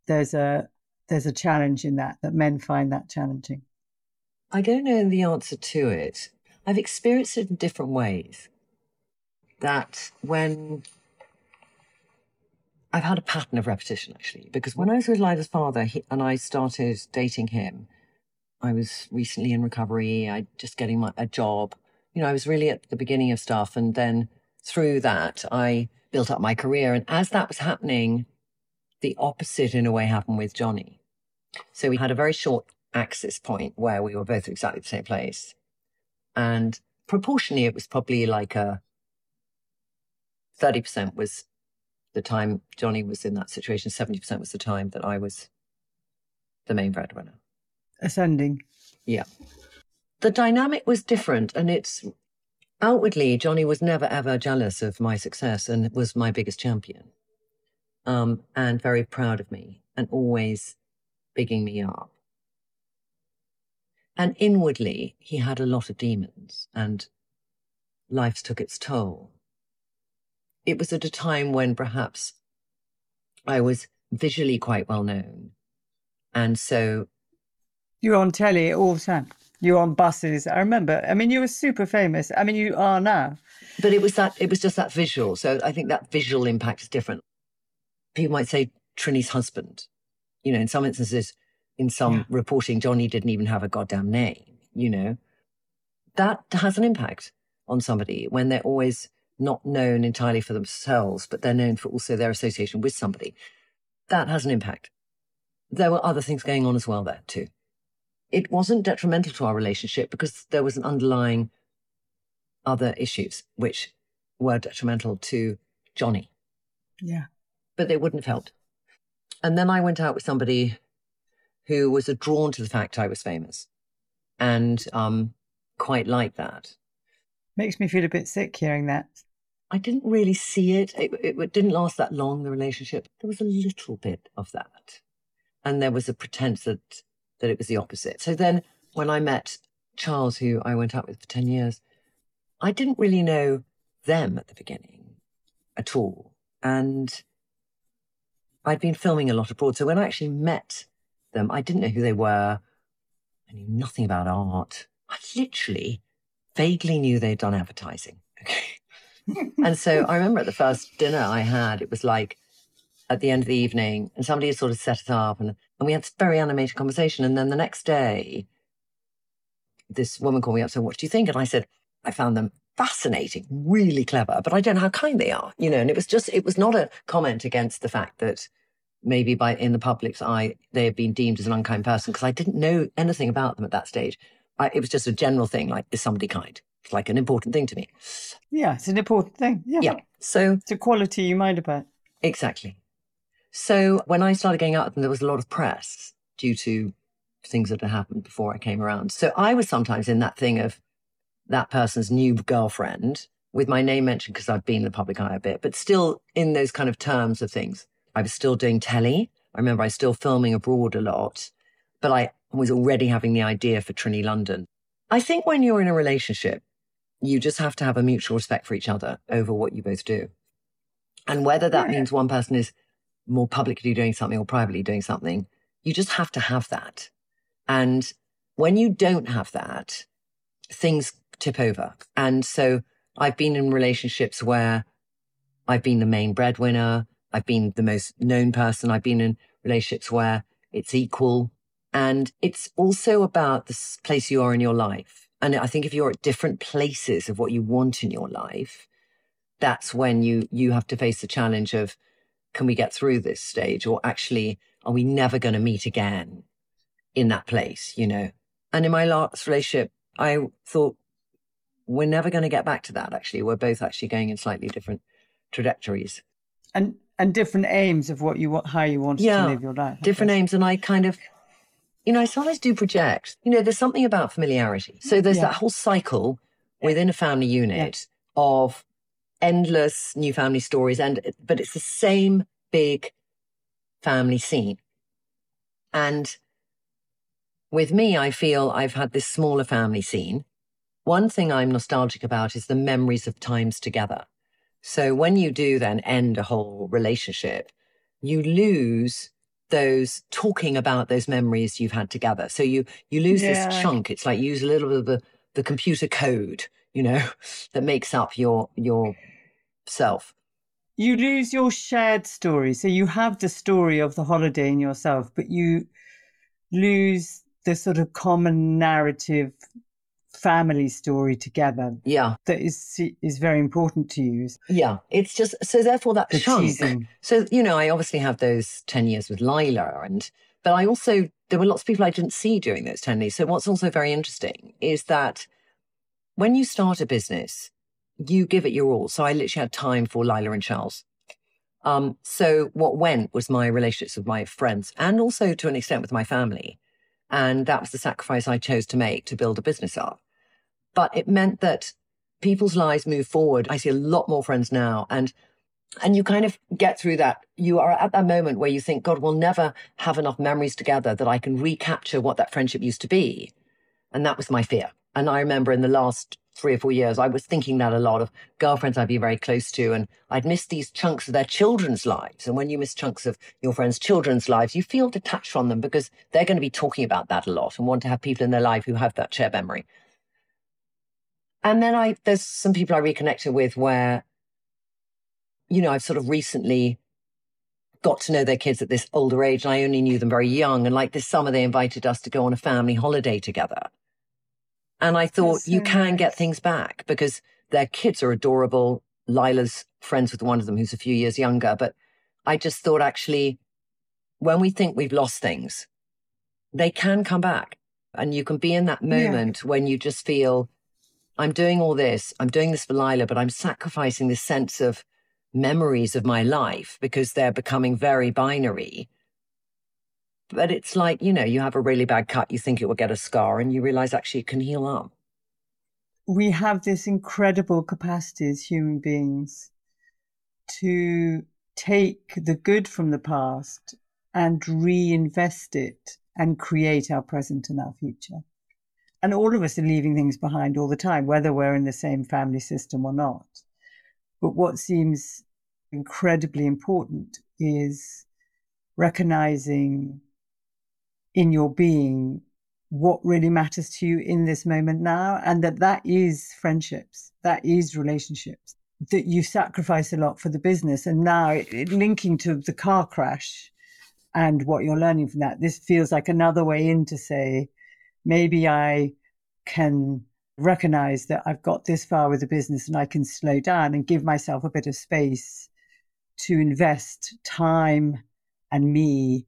there's a there's a challenge in that that men find that challenging. I don't know the answer to it. I've experienced it in different ways. That when I've had a pattern of repetition actually, because when I was with Lyla's father he, and I started dating him, I was recently in recovery. I just getting my, a job. You know, I was really at the beginning of stuff. And then through that, I built up my career. And as that was happening, the opposite in a way happened with Johnny. So we had a very short axis point where we were both exactly the same place. And proportionally, it was probably like a 30% was the time Johnny was in that situation, 70% was the time that I was the main breadwinner. Ascending. Yeah. The dynamic was different, and it's outwardly, Johnny was never ever jealous of my success and was my biggest champion. Um, and very proud of me and always bigging me up. And inwardly, he had a lot of demons and life took its toll. It was at a time when perhaps I was visually quite well known. And so. You're on telly all the time. You're on buses. I remember. I mean, you were super famous. I mean, you are now. But it was that, it was just that visual. So I think that visual impact is different. People might say Trinny's husband. You know, in some instances, in some yeah. reporting, Johnny didn't even have a goddamn name, you know. That has an impact on somebody when they're always not known entirely for themselves, but they're known for also their association with somebody. That has an impact. There were other things going on as well there too. It wasn't detrimental to our relationship because there was an underlying other issues which were detrimental to Johnny. Yeah. But they wouldn't have helped. And then I went out with somebody who was drawn to the fact I was famous and um, quite like that. Makes me feel a bit sick hearing that. I didn't really see it. It, it. didn't last that long, the relationship. There was a little bit of that. And there was a pretense that, that it was the opposite. So then when I met Charles, who I went out with for 10 years, I didn't really know them at the beginning at all. And I'd been filming a lot abroad. So when I actually met them. I didn't know who they were. I knew nothing about art. I literally vaguely knew they'd done advertising. *laughs* Okay. And so I remember at the first dinner I had, it was like at the end of the evening, and somebody had sort of set us up, and, and we had this very animated conversation. And then the next day, this woman called me up and said, What do you think? And I said, I found them fascinating, really clever, but I don't know how kind they are, you know. And it was just, it was not a comment against the fact that maybe by in the public's eye they have been deemed as an unkind person because I didn't know anything about them at that stage. I, it was just a general thing, like is somebody kind? It's like an important thing to me. Yeah, it's an important thing. Yeah. Yeah. So it's a quality you mind about. Exactly. So when I started going out there was a lot of press due to things that had happened before I came around. So I was sometimes in that thing of that person's new girlfriend with my name mentioned because I've been in the public eye a bit, but still in those kind of terms of things. I was still doing telly. I remember I was still filming abroad a lot, but I was already having the idea for Trinny London. I think when you're in a relationship, you just have to have a mutual respect for each other over what you both do. And whether that yeah. means one person is more publicly doing something or privately doing something, you just have to have that. And when you don't have that, things tip over. And so I've been in relationships where I've been the main breadwinner. I've been the most known person. I've been in relationships where it's equal. And it's also about the place you are in your life. And I think if you're at different places of what you want in your life, that's when you, you have to face the challenge of can we get through this stage? Or actually, are we never going to meet again in that place, you know? And in my last relationship, I thought, we're never going to get back to that, actually. We're both actually going in slightly different trajectories. And and different aims of what you want, how you want Yeah, to live your life. Different aims. And I kind of, you know, I sometimes do project, you know, there's something about familiarity. So there's Yeah. that whole cycle within a family unit of endless new family stories. And, but it's the same big family scene. And with me, I feel I've had this smaller family scene. One thing I'm nostalgic about is the memories of times together. So when you do then end a whole relationship, you lose those talking about those memories you've had together. So you you lose Yeah. this chunk. It's like you use a little bit of the, the computer code, you know, *laughs* that makes up your your self. You lose your shared story. So you have the story of the holiday in yourself, but you lose the sort of common narrative family story together Yeah, that is is very important to you. yeah. It's just so therefore that The chunk. teasing. So you know, I obviously have those ten years with Lyla, and but I also there were lots of people I didn't see during those ten years. So what's also very interesting is that when you start a business, you give it your all. So I literally had time for Lyla and Charles. Um, so what went was my relationships with my friends and also to an extent with my family. And that was the sacrifice I chose to make to build a business up. But it meant that people's lives move forward. I see a lot more friends now and and you kind of get through that. You are at that moment where you think, God, we'll never have enough memories together that I can recapture what that friendship used to be. And that was my fear. And I remember in the last three or four years, I was thinking that a lot of girlfriends I'd be very close to, and I'd miss these chunks of their children's lives. And when you miss chunks of your friends' children's lives, you feel detached from them because they're going to be talking about that a lot and want to have people in their life who have that shared memory. And then I, there's some people I reconnected with where, you know, I've sort of recently got to know their kids at this older age and I only knew them very young. And like this summer, they invited us to go on a family holiday together. And I thought That's you so can get things back because their kids are adorable. Lyla's friends with one of them who's a few years younger. But I just thought actually, when we think we've lost things, they can come back. And you can be in that Yeah. moment when you just feel, I'm doing all this, I'm doing this for Lyla, but I'm sacrificing this sense of memories of my life because they're becoming very binary. But it's like, you know, you have a really bad cut, you think it will get a scar, and you realize actually it can heal up. we have this incredible capacity as human beings to take the good from the past and reinvest it and create our present and our future. And all of us are leaving things behind all the time, whether we're in the same family system or not. But what seems incredibly important is recognizing in your being what really matters to you in this moment now and that that is friendships that is relationships that you sacrifice a lot for the business and now it, it- linking to the car crash and what you're learning from that this feels like another way in to say maybe i can recognize that i've got this far with the business and i can slow down and give myself a bit of space to invest time and me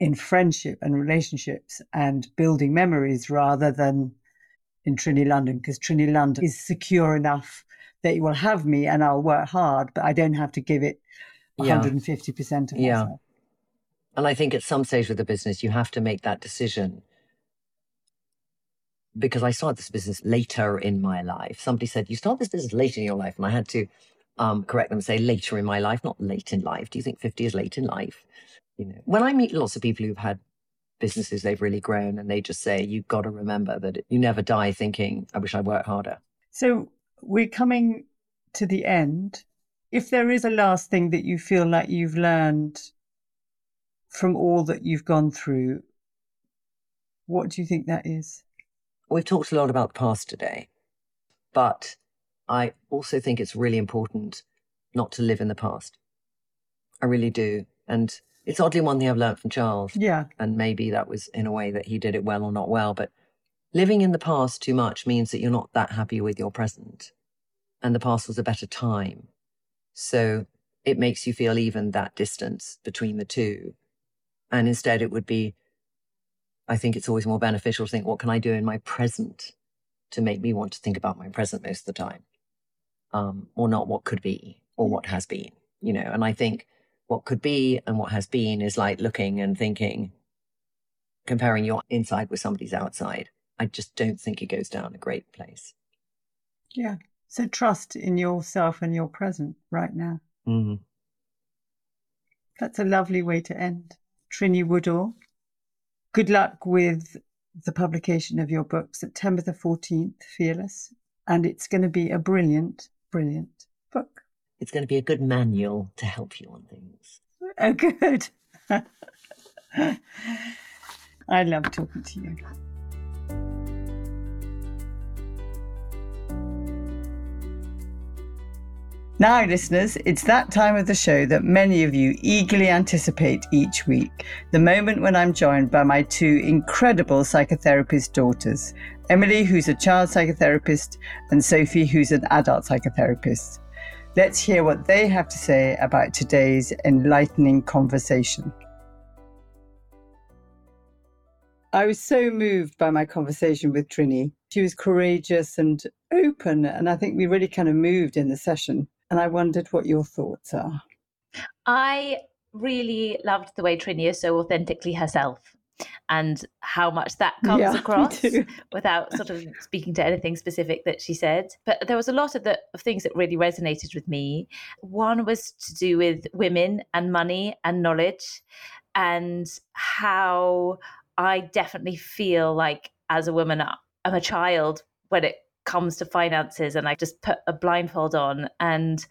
in friendship and relationships and building memories rather than in Trinny London, because Trinny London is secure enough that you will have me and I'll work hard, but I don't have to give it Yeah. 150% of myself. Yeah. And I think at some stage with the business, you have to make that decision. Because I started this business later in my life. Somebody said, You start this business later in your life. And I had to um, correct them and say later in my life, not late in life. Do you think 50 is late in life? You know, when I meet lots of people who've had businesses, they've really grown and they just say, You've got to remember that you never die thinking, I wish I worked harder. So we're coming to the end. If there is a last thing that you feel like you've learned from all that you've gone through, what do you think that is? We've talked a lot about the past today, but I also think it's really important not to live in the past. I really do. And it's oddly one thing I've learned from Charles. Yeah. And maybe that was in a way that he did it well or not well. But living in the past too much means that you're not that happy with your present. And the past was a better time. So it makes you feel even that distance between the two. And instead, it would be, I think it's always more beneficial to think, what can I do in my present to make me want to think about my present most of the time? Um, or not what could be or what has been, you know? And I think what could be and what has been is like looking and thinking, comparing your inside with somebody's outside. I just don't think it goes down a great place. Yeah. So trust in yourself and your present right now. Mm. That's a lovely way to end. Trinny Woodall, good luck with the publication of your book, September the 14th, Fearless. And it's going to be a brilliant, brilliant book. It's going to be a good manual to help you on things. Oh, good. *laughs* I love talking to you. Now, listeners, it's that time of the show that many of you eagerly anticipate each week the moment when I'm joined by my two incredible psychotherapist daughters Emily, who's a child psychotherapist, and Sophie, who's an adult psychotherapist. Let's hear what they have to say about today's enlightening conversation. I was so moved by my conversation with Trinny. She was courageous and open, and I think we really kind of moved in the session and I wondered what your thoughts are. I really loved the way Trinny is so authentically herself and how much that comes Yeah, *laughs* across without sort of speaking to anything specific that she said. But there was a lot of the of things that really resonated with me. One was to do with women and money and knowledge and how I definitely feel like as a woman I'm a child when it comes to finances and I just put a blindfold on and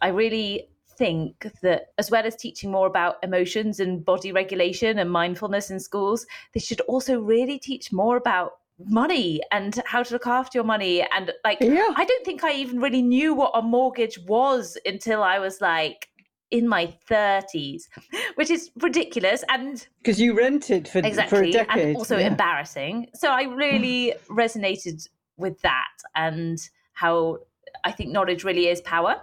I really think that as well as teaching more about emotions and body regulation and mindfulness in schools, they should also really teach more about money and how to look after your money. And like, Yeah. I don't think I even really knew what a mortgage was until I was like in my 30s, which is ridiculous and Because you rented for, for a exactly decade. and also yeah. embarrassing. So I really *sighs* resonated with that and how I think knowledge really is power.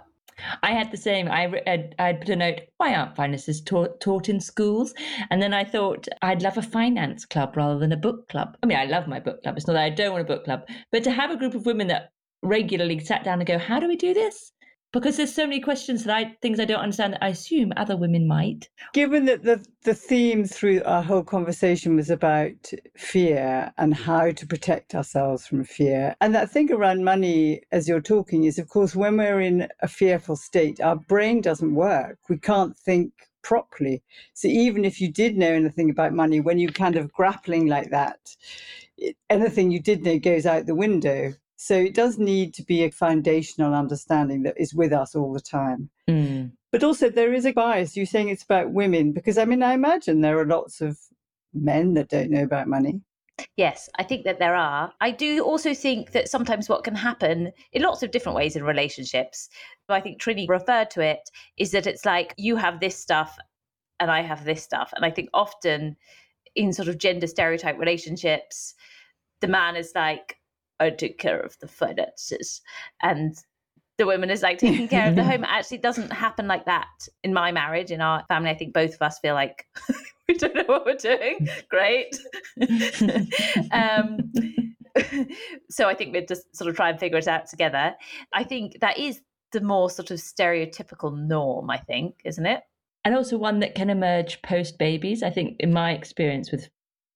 I had the same. I I'd put a note. Why aren't finances taught taught in schools? And then I thought I'd love a finance club rather than a book club. I mean, I love my book club. It's not that I don't want a book club, but to have a group of women that regularly sat down and go, "How do we do this?" Because there's so many questions that I things I don't understand that I assume other women might. Given that the, the theme through our whole conversation was about fear and how to protect ourselves from fear, and that thing around money as you're talking is, of course, when we're in a fearful state, our brain doesn't work. We can't think properly. So even if you did know anything about money, when you're kind of grappling like that, anything you did know goes out the window. So it does need to be a foundational understanding that is with us all the time. Mm. But also, there is a bias. You're saying it's about women, because I mean, I imagine there are lots of men that don't know about money. Yes, I think that there are. I do also think that sometimes what can happen in lots of different ways in relationships, I think Trinny referred to it, is that it's like you have this stuff and I have this stuff. And I think often in sort of gender stereotype relationships, the man is like, I take care of the finances. And the woman is like taking care of the home. *laughs* It actually doesn't happen like that in my marriage, in our family. I think both of us feel like *laughs* we don't know what we're doing. Great. *laughs* um, so I think we'd just sort of try and figure it out together. I think that is the more sort of stereotypical norm, I think, isn't it? and also one that can emerge post babies. I think, in my experience with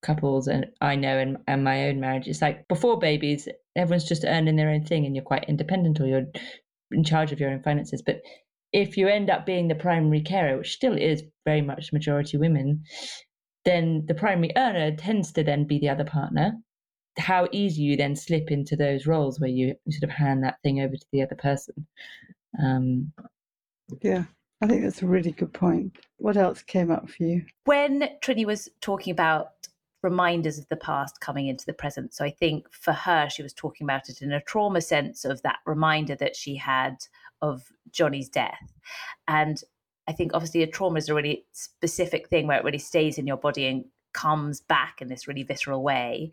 couples, and I know, and, and my own marriage, it's like before babies, everyone's just earning their own thing, and you're quite independent, or you're in charge of your own finances. But if you end up being the primary carer, which still is very much majority women, then the primary earner tends to then be the other partner. How easy you then slip into those roles where you sort of hand that thing over to the other person. Um, Yeah, I think that's a really good point. What else came up for you? when Trinny was talking about reminders of the past coming into the present, so I think for her, she was talking about it in a trauma sense of that reminder that she had of Johnny's death. And I think obviously a trauma is a really specific thing where it really stays in your body and comes back in this really visceral way.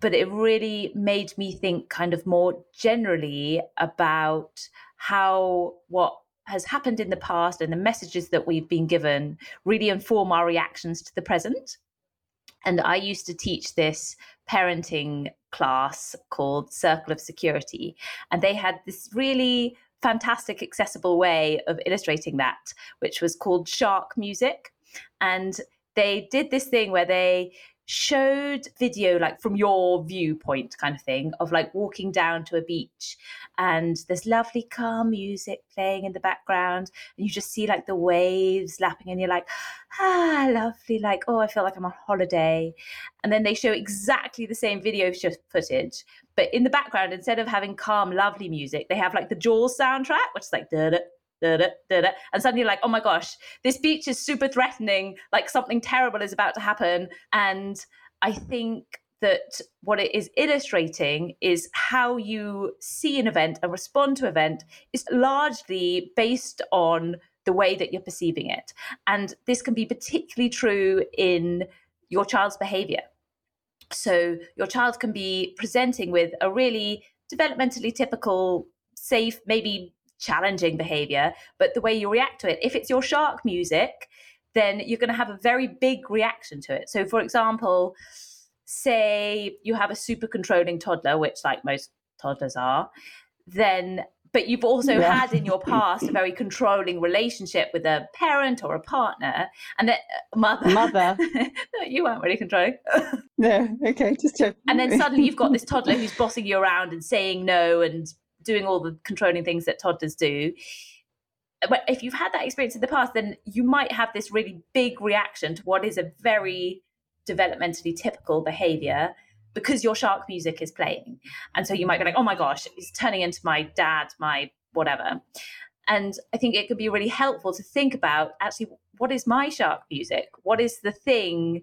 But it really made me think kind of more generally about how what has happened in the past and the messages that we've been given really inform our reactions to the present. And I used to teach this parenting class called Circle of Security. And they had this really fantastic, accessible way of illustrating that, which was called Shark Music. And they did this thing where they showed video like from your viewpoint kind of thing of like walking down to a beach and there's lovely calm music playing in the background and you just see like the waves lapping and you're like ah lovely like oh i feel like i'm on holiday. And then they show exactly the same video footage but in the background instead of having calm lovely music they have like the jaws soundtrack which is like da, da, and suddenly like oh my gosh this beach is super threatening like something terrible is about to happen. And i think that what it is illustrating is how you see an event and respond to event is largely based on the way that you're perceiving it. And this can be particularly true in your child's behavior. So your child can be presenting with a really developmentally typical safe maybe challenging behavior, but the way you react to it. If it's your shark music, then you're going to have a very big reaction to it. So, for example, say you have a super controlling toddler, which, like most toddlers are, then but you've also yeah. had in your past a very *laughs* controlling relationship with a parent or a partner and that uh, mother mother *laughs* you weren't really controlling no okay just joking. and then suddenly you've got this *laughs* toddler who's bossing you around and saying no and doing all the controlling things that toddlers do. But if you've had that experience in the past then you might have this really big reaction to what is a very developmentally typical behavior because your shark music is playing. And so you might be like oh my gosh it's turning into my dad my whatever. And i think it could be really helpful to think about actually what is my shark music? What is the thing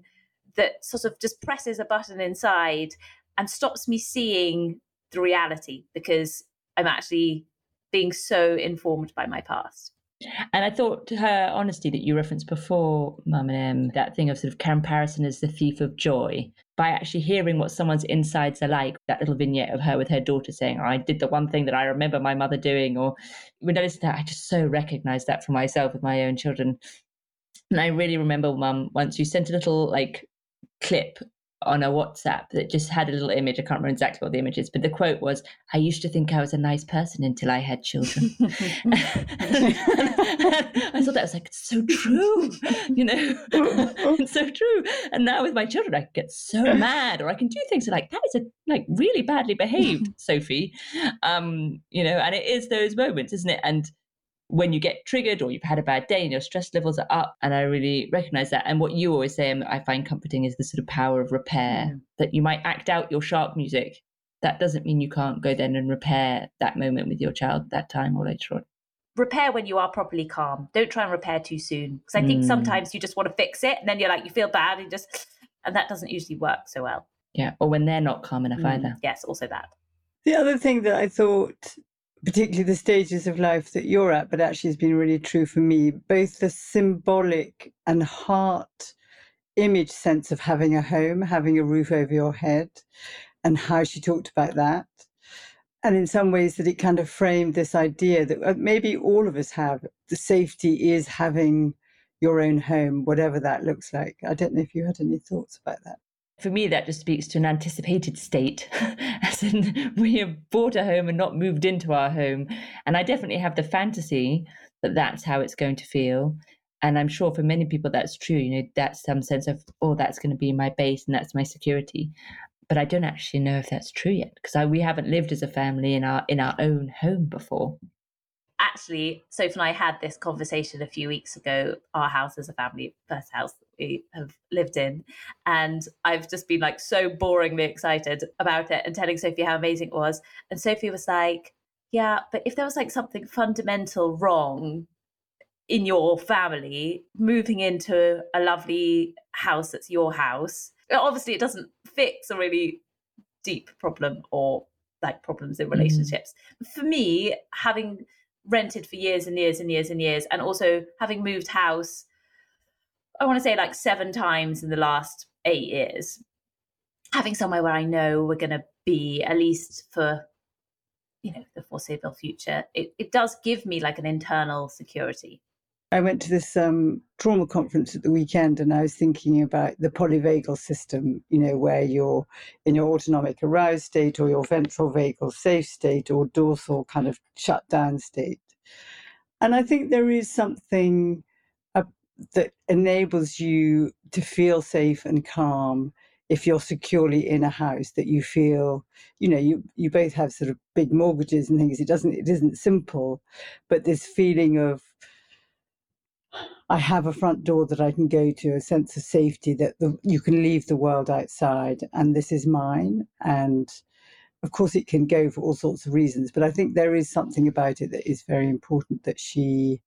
that sort of just presses a button inside and stops me seeing the reality? Because I'm actually being so informed by my past. And I thought her honesty that you referenced before, Mum and Em, that thing of sort of comparison as the thief of joy, by actually hearing what someone's insides are like, that little vignette of her with her daughter saying, oh, I did the one thing that I remember my mother doing, or when I listen to that, I just so recognize that for myself with my own children. And I really remember, Mum, once you sent a little like clip on a WhatsApp that just had a little image. I can't remember exactly what the image is, but the quote was, I used to think I was a nice person until I had children. *laughs* *laughs* I thought that was like, it's so true, *laughs* you know, it's so true. And now with my children, I get so mad or I can do things like, that is a like really badly behaved, Sophie. Um, you know, and it is those moments, isn't it? And when you get triggered or you've had a bad day and your stress levels are up. And I really recognize that. And what you always say, and I find comforting, is the sort of power of repair mm. that you might act out your shark music. That doesn't mean you can't go then and repair that moment with your child that time or later on. Repair when you are properly calm. Don't try and repair too soon. Because I think mm. sometimes you just want to fix it and then you're like, you feel bad and just, and that doesn't usually work so well. Yeah. Or when they're not calm enough mm. either. Yes, also that. The other thing that I thought particularly the stages of life that you're at, but actually has been really true for me, both the symbolic and heart image sense of having a home, having a roof over your head, and how she talked about that. And in some ways, that it kind of framed this idea that uh, maybe all of us have the safety is having your own home, whatever that looks like. I don't know if you had any thoughts about that for me, that just speaks to an anticipated state, *laughs* as in we have bought a home and not moved into our home. And I definitely have the fantasy that that's how it's going to feel. And I'm sure for many people that's true. You know, that's some sense of, oh, that's going to be my base and that's my security. But I don't actually know if that's true yet because we haven't lived as a family in our in our own home before actually, Sophie and I had this conversation a few weeks ago. Our house as a family, first house we have lived in. And I've just been like so boringly excited about it and telling Sophie how amazing it was. And Sophie was like, Yeah, but if there was like something fundamental wrong in your family, moving into a lovely house that's your house, obviously it doesn't fix a really deep problem or like problems in mm. relationships. Mm. For me, having rented for years and years and years and years, and also having moved house, I want to say like seven times in the last eight years, having somewhere where I know we're going to be at least for you know the foreseeable future it, it does give me like an internal security I went to this um, trauma conference at the weekend and I was thinking about the polyvagal system, you know, where you're in your autonomic aroused state or your ventral vagal safe state or dorsal kind of shut down state. And I think there is something that enables you to feel safe and calm if you're securely in a house that you feel you know you you both have sort of big mortgages and things it doesn't it isn't simple but this feeling of I have a front door that I can go to, a sense of safety that the, you can leave the world outside and this is mine. And of course, it can go for all sorts of reasons, but I think there is something about it that is very important that she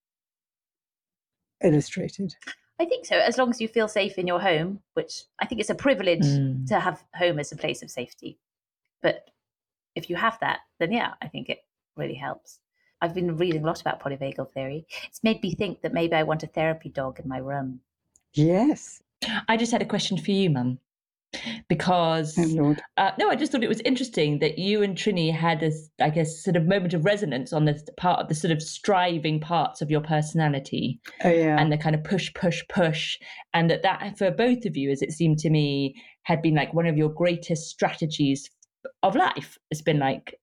illustrated. I think so, as long as you feel safe in your home, which I think it's a privilege mm. to have home as a place of safety. But if you have that, then yeah, I think it really helps. I've been reading a lot about polyvagal theory. It's made me think that maybe I want a therapy dog in my room. Yes. I just had a question for you, Mum. Because oh, uh, no, I just thought it was interesting that you and Trinny had a, I guess, sort of moment of resonance on the part of the sort of striving parts of your personality, oh, yeah. and the kind of push, push, push, and that that for both of you, as it seemed to me, had been like one of your greatest strategies of life. It's been like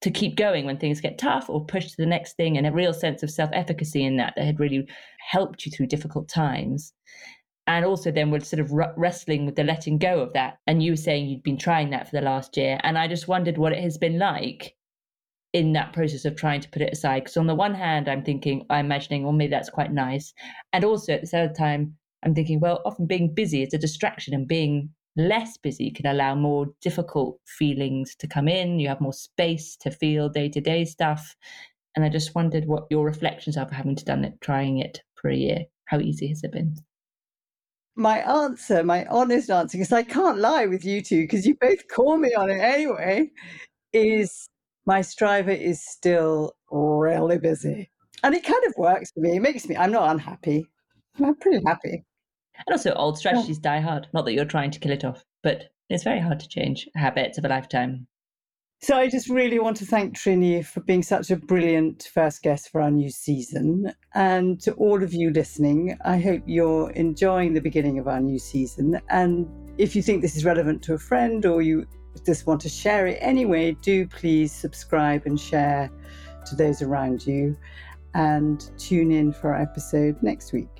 to keep going when things get tough or push to the next thing and a real sense of self-efficacy in that that had really helped you through difficult times and also then we're sort of wrestling with the letting go of that and you were saying you'd been trying that for the last year and i just wondered what it has been like in that process of trying to put it aside because on the one hand i'm thinking i'm imagining well maybe that's quite nice and also at the same time i'm thinking well often being busy is a distraction and being less busy can allow more difficult feelings to come in. You have more space to feel day to day stuff. And I just wondered what your reflections are for having to done it, trying it for a year. How easy has it been? My answer, my honest answer, because I can't lie with you two, because you both call me on it anyway, is my striver is still really busy. And it kind of works for me. It makes me, I'm not unhappy. I'm pretty happy. And also, old strategies die hard. Not that you're trying to kill it off, but it's very hard to change habits of a lifetime. So I just really want to thank Trinny for being such a brilliant first guest for our new season. And to all of you listening, I hope you're enjoying the beginning of our new season. And if you think this is relevant to a friend or you just want to share it anyway, do please subscribe and share to those around you. And tune in for our episode next week.